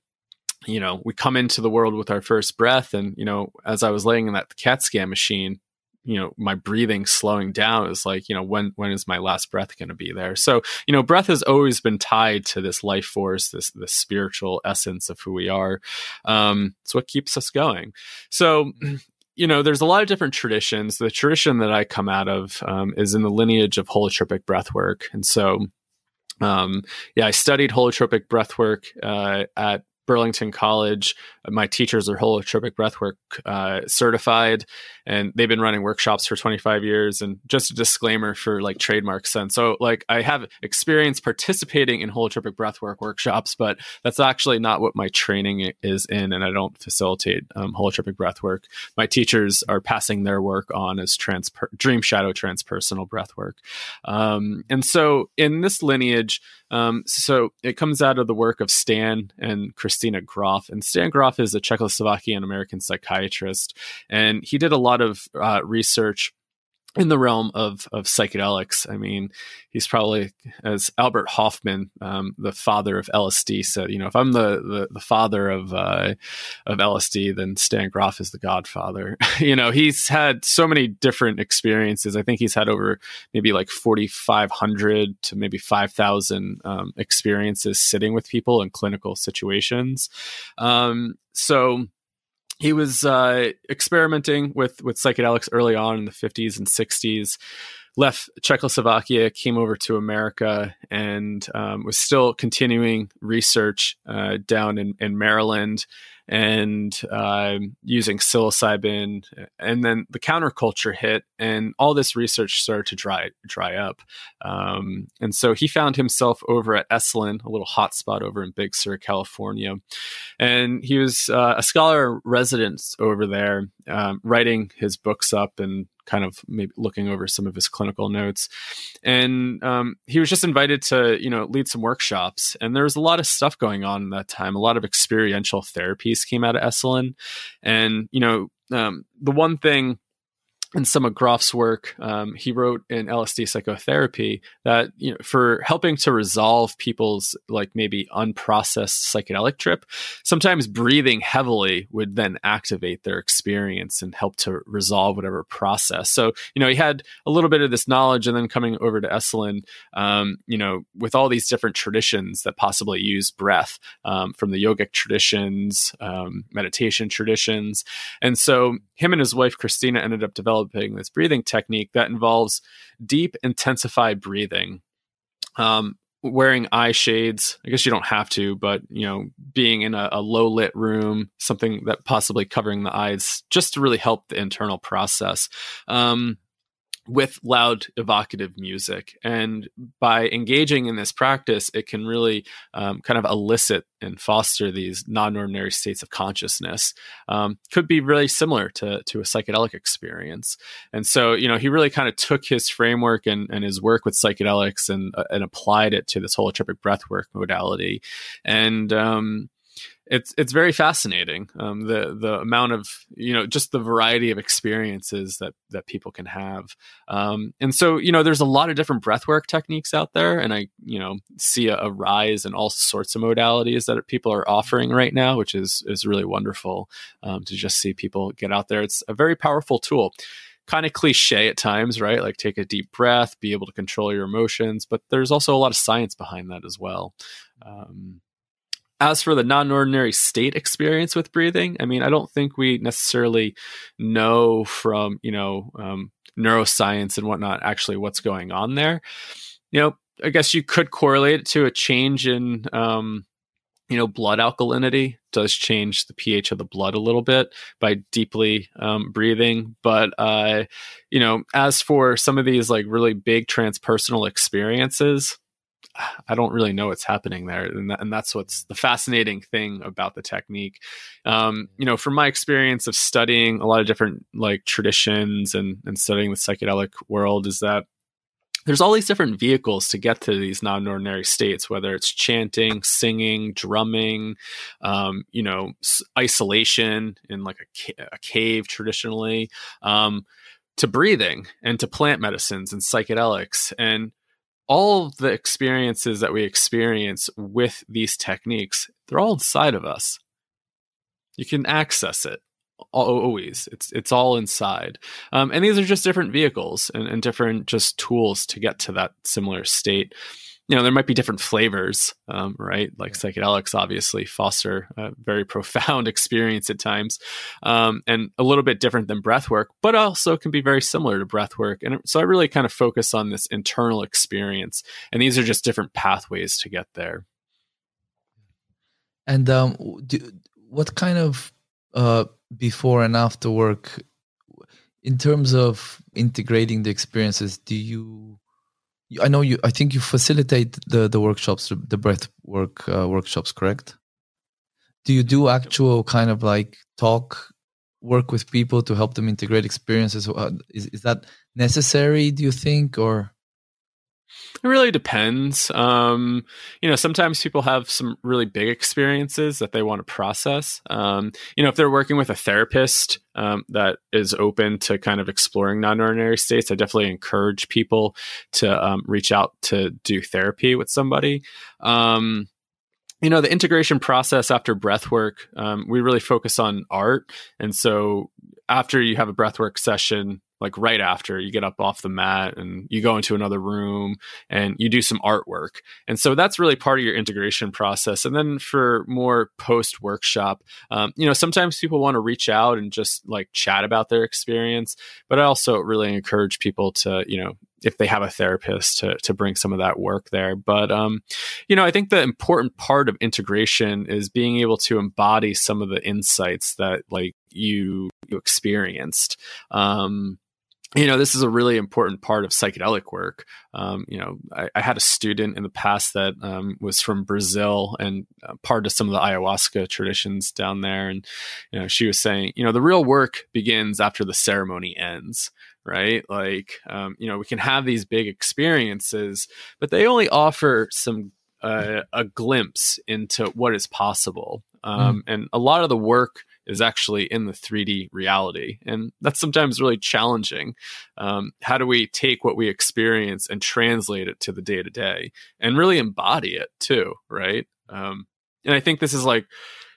you know, we come into the world with our first breath. And, you know, as I was laying in that CAT scan machine, you know, my breathing slowing down is like, you know, when when is my last breath going to be there? So, you know, breath has always been tied to this life force, this this spiritual essence of who we are. Um, it's what keeps us going. So, you know, there's a lot of different traditions. The tradition that I come out of um, is in the lineage of holotropic breath work, and so um, yeah, I studied holotropic breathwork uh, at Burlington College. My teachers are holotropic breathwork uh, certified, and they've been running workshops for 25 years. And just a disclaimer for like trademark sense. So, like, I have experience participating in holotropic breathwork workshops, but that's actually not what my training is in, and I don't facilitate um, holotropic breathwork. My teachers are passing their work on as trans dream shadow transpersonal breathwork. Um, and so, in this lineage, um, so it comes out of the work of Stan and Christina Grof. And Stan Grof is a Czechoslovakian American psychiatrist. And he did a lot of uh, research in the realm of of psychedelics. I mean, he's probably as Albert Hofmann, um, the father of LSD, said. You know, if I'm the the, the father of uh, of LSD, then Stan Grof is the godfather. you know, he's had so many different experiences. I think he's had over maybe like 4,500 to maybe 5,000 um, experiences sitting with people in clinical situations. Um, so he was uh, experimenting with with psychedelics early on in the 50s and 60s left czechoslovakia came over to america and um, was still continuing research uh, down in, in maryland and uh, using psilocybin. And then the counterculture hit, and all this research started to dry dry up. Um, and so he found himself over at Esalen, a little hotspot over in Big Sur, California. And he was uh, a scholar resident over there, um, writing his books up and kind of maybe looking over some of his clinical notes. And um, he was just invited to, you know, lead some workshops. And there was a lot of stuff going on in that time. A lot of experiential therapies came out of Esalen. And, you know, um, the one thing in some of Grof's work, um, he wrote in LSD psychotherapy that you know for helping to resolve people's like maybe unprocessed psychedelic trip, sometimes breathing heavily would then activate their experience and help to resolve whatever process. So you know he had a little bit of this knowledge, and then coming over to Esalen, um, you know, with all these different traditions that possibly use breath um, from the yogic traditions, um, meditation traditions, and so him and his wife Christina ended up developing developing this breathing technique that involves deep, intensified breathing. Um, wearing eye shades i guess you don't have to but you know being in a, a, low lit room something that possibly covering the eyes just to really help the internal process um, with loud evocative music. And by engaging in this practice it can really um, kind of elicit and foster these non-ordinary states of consciousness um, could be really similar to, to a psychedelic experience. And so you know he really kind of took his framework and, and his work with psychedelics and, uh, and applied it to this holotropic breathwork modality. And um, it's it's very fascinating um, the the amount of you know just the variety of experiences that that people can have um, and so you know there's a lot of different breathwork techniques out there and I you know see a, a, rise in all sorts of modalities that people are offering right now which is is really wonderful um, to just see people get out there it's a very powerful tool kind of cliche at times, right? Like take a deep breath, be able to control your emotions, but there's also a lot of science behind that as well. Um, as for the non ordinary state experience with breathing, I mean, I don't think we necessarily know from, you know, um, neuroscience and whatnot actually what's going on there. You know, I guess you could correlate it to a change in, um, you know, blood alkalinity does change the pH of the blood a little bit by deeply um, breathing. But, uh, you know, as for some of these like really big transpersonal experiences, I don't really know what's happening there, and, that, and that's what's the fascinating thing about the technique. Um, you know, from my experience of studying a lot of different like traditions and and studying the psychedelic world, is that there's all these different vehicles to get to these non-ordinary states whether it's chanting singing drumming um, you know isolation in like a, a cave traditionally um, to breathing and to plant medicines and psychedelics and all the experiences that we experience with these techniques, they're all inside of us. You can access it always. It's it's all inside, um, and these are just different vehicles and, and different just tools to get to that similar state you know there might be different flavors um, right? Like psychedelics obviously foster a very profound experience at times um, and a little bit different than breath work but also can be very similar to breath work. And so i really kind of focus on this internal experience and these are just different pathways to get there. And um, do, what kind of uh, before and after work in terms of integrating the experiences do you I know you. I think you facilitate the the workshops, the breath work uh, workshops, correct? Do you do actual kind of like talk work with people to help them integrate experiences? Uh, is is that necessary? Do you think or? It really depends. Um, you know, sometimes people have some really big experiences that they want to process. Um, you know, if they're working with a therapist um, that is open to kind of exploring non-ordinary states, I definitely encourage people to um, reach out to do therapy with somebody. Um, you know, the integration process after breath work, um, we really focus on art, and so after you have a breathwork session, like right after you get up off the mat and you go into another room and you do some artwork. And so that's really part of your integration process. And then for more post workshop, um, you know, sometimes people want to reach out and just like chat about their experience, but I also really encourage people to, you know, if they have a therapist to to bring some of that work there. But um, you know, I think the important part of integration is being able to embody some of the insights that like you you experienced. Um, you know, this is a really important part of psychedelic work. Um, you know, I, I, had a student in the past that um, was from Brazil and uh, part of some of the ayahuasca traditions down there. And, you know, she was saying, you know, the real work begins after the ceremony ends, right? Like, um, you know, we can have these big experiences, but they only offer some, uh, a glimpse into what is possible. Mm. And a lot of the work, is actually in the 3D reality. And that's sometimes really challenging. Um, how do we take what we experience and translate it to the day to day and really embody it too, right? Um, and I think this is like,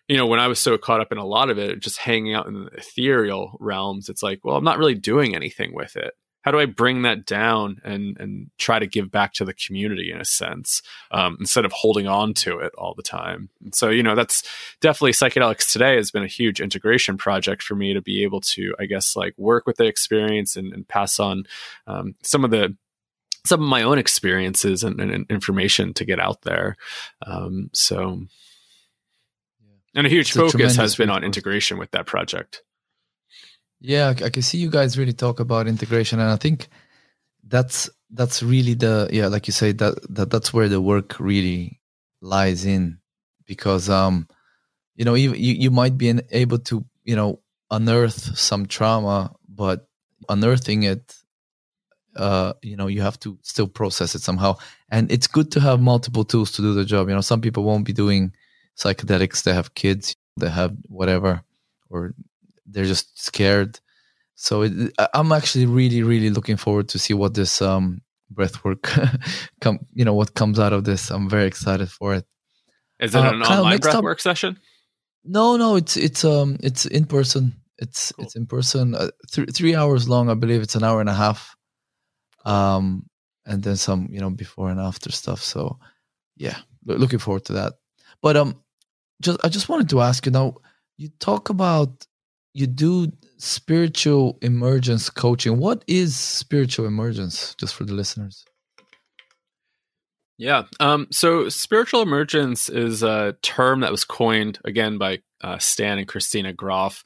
you know, when I was so caught up in a lot of it, just hanging out in the ethereal realms, it's like, well, I'm not really doing anything with it how do I bring that down and and try to give back to the community in a sense um, instead of holding on to it all the time? And so you know that's definitely psychedelics today has been a huge integration project for me to be able to I guess like work with the experience and, and pass on um, some of the some of my own experiences and, and information to get out there. Um, so, and a huge it's focus a has been on integration with that project. Yeah, I can see you guys really talk about integration, and I think that's that's really the yeah, like you say that that that's where the work really lies in, because um, you know, you you, might be able to you know unearth some trauma, but unearthing it, uh, you know, you have to still process it somehow, and it's good to have multiple tools to do the job. You know, some people won't be doing psychedelics; they have kids, they have whatever, or they're just scared. So it, I'm actually really, really looking forward to see what this um, breathwork come, you know, what comes out of this. I'm very excited for it. Is it uh, an online breathwork up, session? No, no, it's it's um it's in person. It's cool. it's in person. Uh, th- three hours long, I believe. It's an hour and a half. Um, and then some, you know, before and after stuff. So, yeah, looking forward to that. But um, just I just wanted to ask you now. You talk about you do spiritual emergence coaching. What is spiritual emergence, just for the listeners? Yeah. Um, so spiritual emergence is a term that was coined again by uh, Stan and Christina Grof.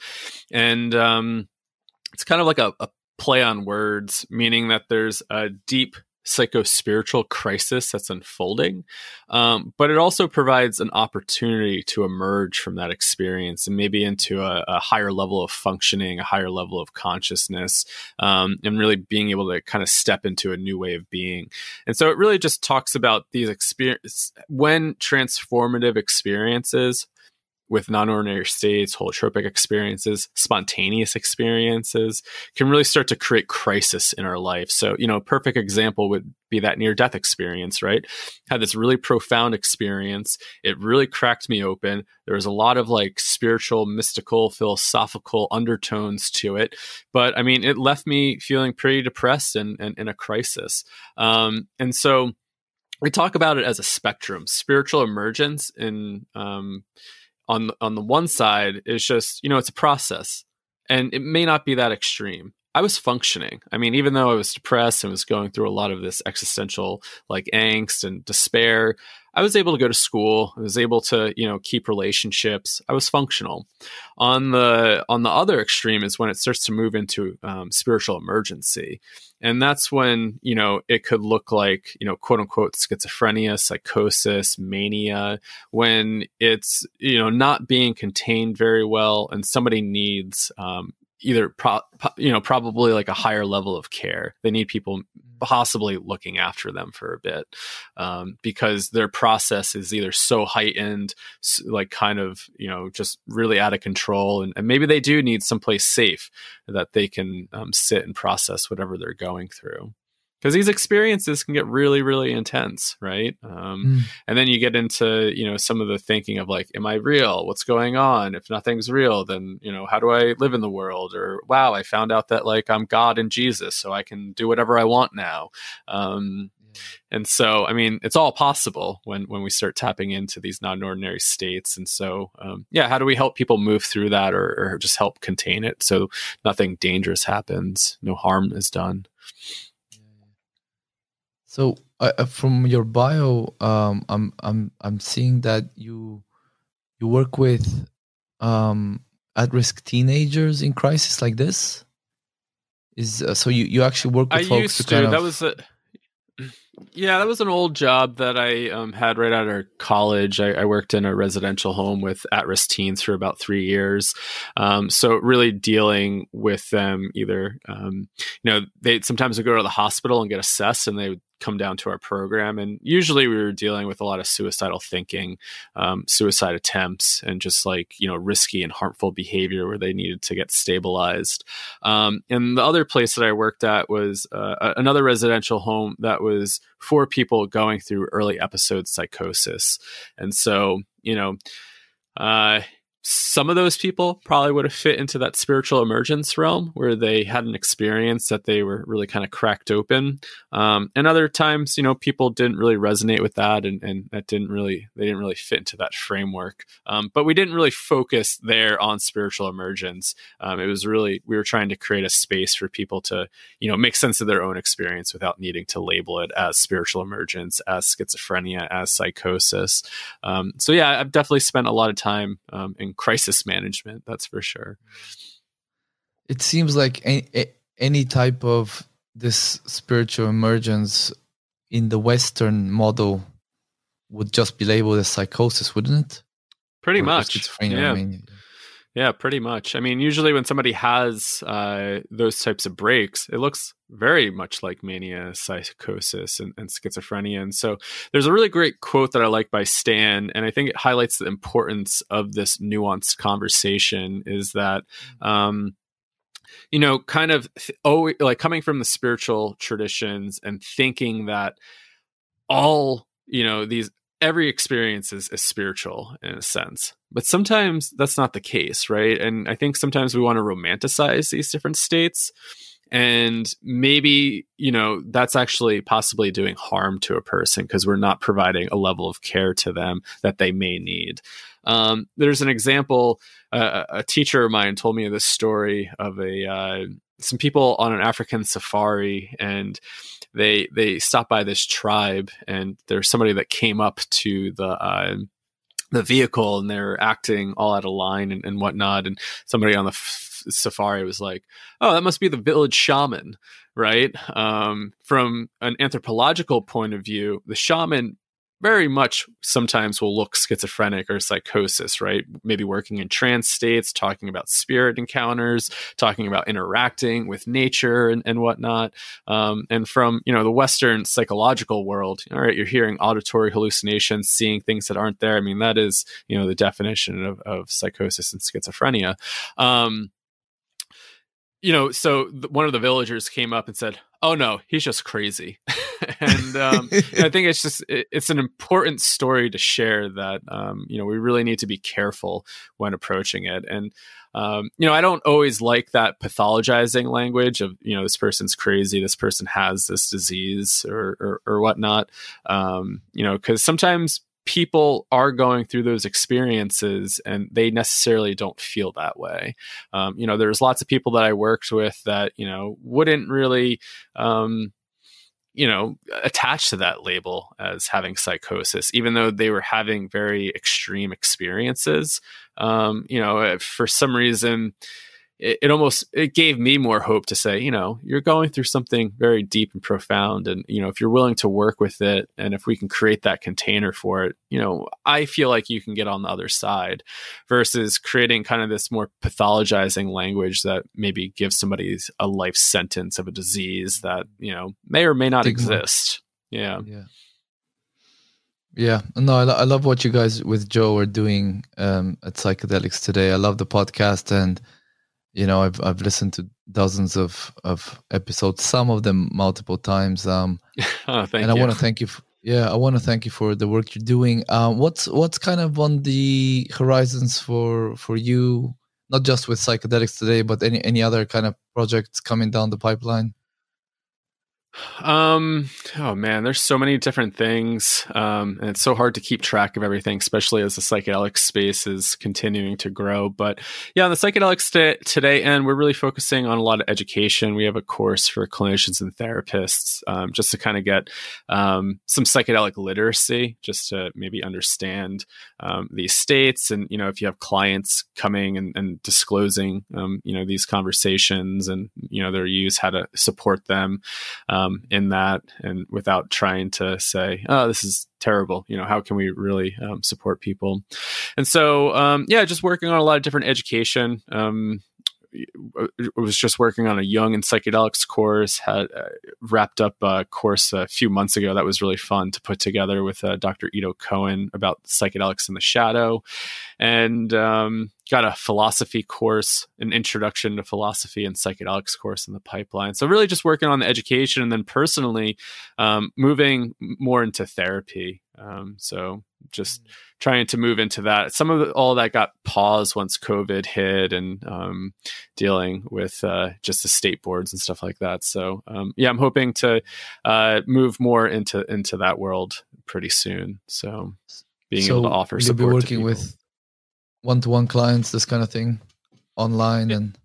And um, it's kind of like a, a play on words, meaning that there's a deep psycho-spiritual crisis that's unfolding um, but it also provides an opportunity to emerge from that experience and maybe into a, a higher level of functioning a higher level of consciousness um, and really being able to kind of step into a new way of being. And so it really just talks about these experiences when transformative experiences with non-ordinary states, holotropic experiences, spontaneous experiences can really start to create crisis in our life. So, you know, a perfect example would be that near death experience, right? Had this really profound experience. It really cracked me open. There was a lot of like spiritual, mystical, philosophical undertones to it. But I mean, it left me feeling pretty depressed and, and in a crisis. Um, and so we talk about it as a spectrum, spiritual emergence in, um, on on the one side is just you know it's a process and it may not be that extreme. I was functioning. I mean even though i was depressed and was going through a lot of this existential like angst and despair I was able to go to school. I was able to, you know, keep relationships. I was functional. On the on the other extreme is when it starts to move into um, spiritual emergency, and that's when you know it could look like you know quote unquote schizophrenia, psychosis, mania. When it's you know not being contained very well, and somebody needs um, either pro, you know probably like a higher level of care. They need people possibly looking after them for a bit um, because their process is either so heightened like kind of you know just really out of control and, and maybe they do need someplace safe that they can um, sit and process whatever they're going through because these experiences can get really really intense right? Um, mm. and then you get into you know some of the thinking of like am i real? What's going on? If nothing's real then you know how do i live in the world? Or wow i found out that like i'm god and jesus so i can do whatever i want now. Um, and so i mean it's all possible when when we start tapping into these non-ordinary states. And so um, yeah how do we help people move through that or, or just help contain it so nothing dangerous happens no harm is done so uh, uh, from your bio, um, I'm I'm I'm seeing that you you work with um, at-risk teenagers in crisis like this. Is uh, so you you actually work with I folks used to, to that was a yeah, that was an old job that I um, had right out of college. I, I, worked in a residential home with at-risk teens for about three years. Um, so really dealing with them, either um, you know, they sometimes would go to the hospital and get assessed, and they would come down to our program. And usually we were dealing with a lot of suicidal thinking, um, suicide attempts, and just like, you know, risky and harmful behavior where they needed to get stabilized. Um, and the other place that I worked at was uh, another residential home that was for people going through early episode psychosis. And so, you know, uh, some of those people probably would have fit into that spiritual emergence realm where they had an experience that they were really kind of cracked open. Um, and other times, you know, people didn't really resonate with that and, and that didn't really, they didn't really fit into that framework. Um, but we didn't really focus there on spiritual emergence. Um, it was really, we were trying to create a space for people to, you know, make sense of their own experience without needing to label it as spiritual emergence, as schizophrenia, as psychosis. Um, so yeah, I've definitely spent a lot of time um, in crisis management. That's for sure. It seems like any, any type of this spiritual emergence in the Western model would just be labeled as psychosis, wouldn't it? Pretty or much. Yeah. I mean. Yeah, pretty much. I mean, usually when somebody has uh, those types of breaks, it looks very much like mania, psychosis, and, and, schizophrenia. And so there's a really great quote that I like by Stan, and I think it highlights the importance of this nuanced conversation is that, um, you know, kind of oh, like coming from the spiritual traditions and thinking that all, you know, these every experience is, is spiritual in a sense but sometimes that's not the case right? And i think sometimes we want to romanticize these different states and maybe you know that's actually possibly doing harm to a person because we're not providing a level of care to them that they may need um, there's an example uh, a teacher of mine told me this story of a uh, some people on an african safari and they they stopped by this tribe and there's somebody that came up to the uh, the vehicle and they're acting all out of line and, and whatnot. And somebody on the f- safari was like oh that must be the village shaman right? Um, from an anthropological point of view the shaman very much sometimes will look schizophrenic or psychosis, right? Maybe working in trance states, talking about spirit encounters, talking about interacting with nature and, and whatnot. Um, and from, you know, the Western psychological world, all right, you're hearing auditory hallucinations, seeing things that aren't there. I mean, that is, you know, the definition of, of psychosis and schizophrenia. Um, you know, so one of the villagers came up and said, "Oh no, he's just crazy," and um, I think it's just it, it's an important story to share that um, you know we really need to be careful when approaching it, and um, you know I don't always like that pathologizing language of you know this person's crazy, this person has this disease or or, or whatnot, um, you know, because sometimes people are going through those experiences and they necessarily don't feel that way. Um, you know, there's lots of people that I worked with that, you know, wouldn't really, um, you know, attach to that label as having psychosis, even though they were having very extreme experiences. Um, you know, for some reason, it, it, almost it gave me more hope to say, you know, you're going through something very deep and profound, and you know, if you're willing to work with it, and if we can create that container for it, you know, I feel like you can get on the other side, versus creating kind of this more pathologizing language that maybe gives somebody a life sentence of a disease that you know may or may not exist. Yeah. Yeah. Yeah, no, I, lo- I love what you guys with Joe are doing um, at Psychedelics today. I love the podcast, and you know, I've I've listened to dozens of of episodes, some of them multiple times. Um, oh, and I want to thank you. For, yeah, I want to thank you for the work you're doing. Um, what's what's kind of on the horizons for for you, not just with Psychedelics today, but any any other kind of projects coming down the pipeline? Um, oh man, there's so many different things. Um, and it's so hard to keep track of everything, especially as the psychedelic space is continuing to grow. But yeah, on the psychedelics t- today and we're really focusing on a lot of education. We have a course for clinicians and therapists, um, just to kind of get, um, some psychedelic literacy, just to maybe understand, um, these states. And, you know, if you have clients coming and, and disclosing, um, you know, these conversations and, you know, their use, how to support them. Um, um, in that and without trying to say, oh, this is terrible. You know, how can we really um, support people? And so, um, yeah, just working on a lot of different education. Um, was just working on a Jung and psychedelics course. Had uh, wrapped up a course a few months ago that was really fun to put together with uh, Dr. Ido Cohen about psychedelics in the shadow, and um, got a philosophy course, an introduction to philosophy and psychedelics course in the pipeline. So really, just working on the education, and then personally um, moving more into therapy. Um, so just mm-hmm. trying to move into that. Some of the, all that got paused once COVID hit, and um, dealing with uh, just the state boards and stuff like that. So um, yeah, I'm hoping to uh, move more into into that world pretty soon. So being so able to offer support. You'll be working with one-to-one clients, this kind of thing, online and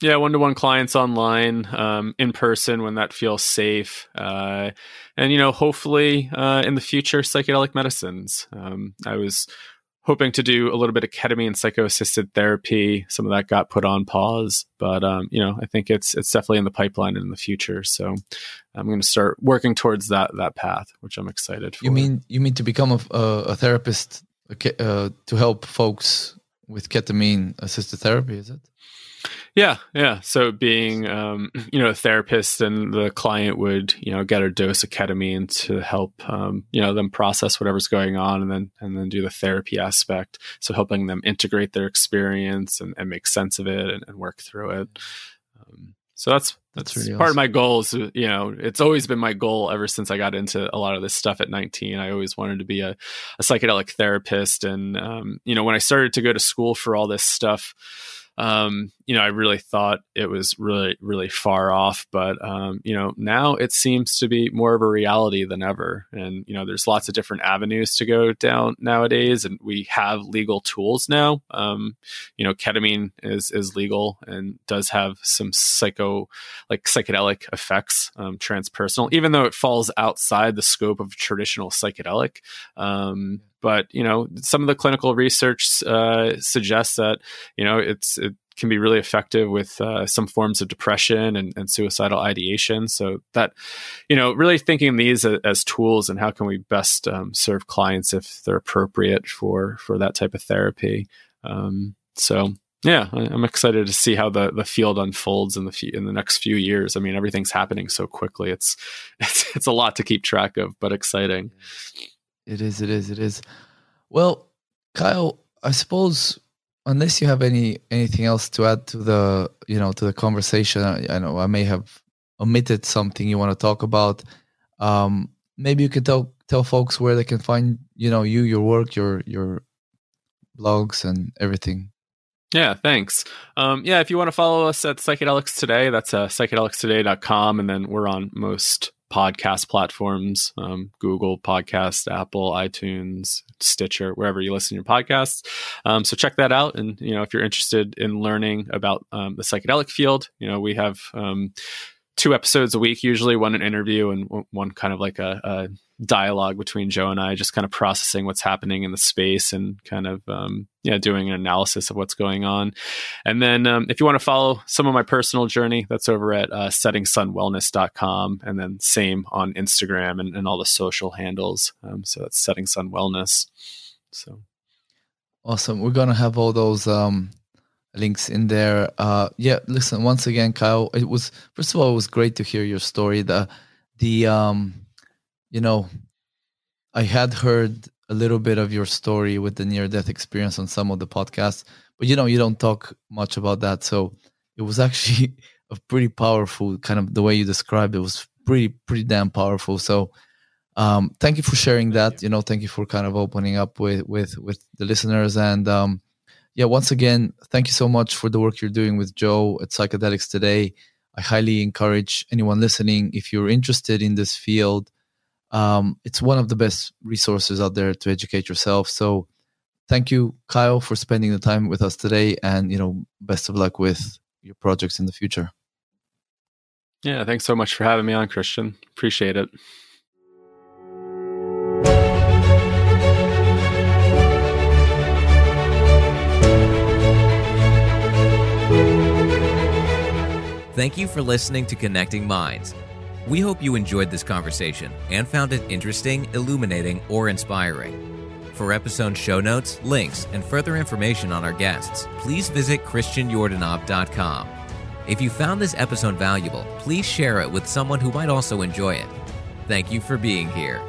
yeah, one to one clients online, um, in person when that feels safe. Uh, and, you know, hopefully uh, in the future, psychedelic medicines. Um, I was hoping to do a little bit of ketamine psycho assisted therapy. Some of that got put on pause, but, um, you know, I think it's it's definitely in the pipeline in the future. So I'm going to start working towards that that path, which I'm excited for. You mean you mean to become a, a therapist uh, to help folks with ketamine assisted therapy? Is it? Yeah, yeah. So being, um, you know, a therapist and the client would, you know, get a dose of ketamine to help, um, you know, them process whatever's going on, and then and then do the therapy aspect. So helping them integrate their experience and, and make sense of it and, and work through it. Um, so that's that's, that's really part awesome. of my goals. You know, it's always been my goal ever since I got into a lot of this stuff at 19. I always wanted to be a, a psychedelic therapist, and um, you know, when I started to go to school for all this stuff um, you know, I really thought it was really, really far off. But, um, you know, now it seems to be more of a reality than ever. And, you know, there's lots of different avenues to go down nowadays. And we have legal tools now. Um, you know, ketamine is, is legal and does have some psycho, like psychedelic effects, um, transpersonal, even though it falls outside the scope of traditional psychedelic. Um, but you know some of the clinical research uh, suggests that you know it's it can be really effective with uh, some forms of depression and, and, suicidal ideation so that you know really thinking these as, as tools and how can we best um, serve clients if they're appropriate for for that type of therapy um, so yeah, I'm excited to see how the, the field unfolds in the few, in the next few years. I mean, everything's happening so quickly. It's it's it's a lot to keep track of, but exciting. It is. It is. It is. Well, Kyle, I suppose unless you have any anything else to add to the you know to the conversation, I, I know I may have omitted something you want to talk about. Um, maybe you can tell tell folks where they can find you know you your work your your blogs and everything yeah, thanks. Um, yeah, if you want to follow us at Psychedelics Today, that's uh, psychedelicstoday.com. And then we're on most podcast platforms um, Google Podcast, Apple, iTunes, Stitcher, wherever you listen to your podcasts. Um, so check that out. And, you know, if you're interested in learning about um, the psychedelic field, you know, we have um, two episodes a week, usually one an interview and one kind of like a, a, dialogue between Joe and I, just kind of processing what's happening in the space and kind of, um, yeah, doing an analysis of what's going on. And then um, if you want to follow some of my personal journey, that's over at uh, settingsunwellness.com. And then same on Instagram and, and all the social handles. Um, so that's Setting Sun Wellness. So awesome. We're going to have all those um, links in there. Uh, yeah, listen, once again, Kyle, it was, first of all, it was great to hear your story. The, the, um, you know, I had heard a little bit of your story with the near death experience on some of the podcasts, but you know, you don't talk much about that. So it was actually a pretty powerful kind of the way you described it was pretty, pretty damn powerful. So, um, thank you for sharing that. You know, thank you for kind of opening up with, with, with the listeners and, um, yeah, once again, thank you so much for the work you're doing with Joe at Psychedelics today. I highly encourage anyone listening, if you're interested in this field, um, it's one of the best resources out there to educate yourself. So thank you, Kyle, for spending the time with us today. And, you know, best of luck with your projects in the future. Yeah, thanks so much for having me on, Christian. Appreciate it. Thank you for listening to Connecting Minds. We hope you enjoyed this conversation and found it interesting, illuminating, or inspiring. For episode show notes, links, and further information on our guests, please visit ChristianYordanov.com. If you found this episode valuable, please share it with someone who might also enjoy it. Thank you for being here.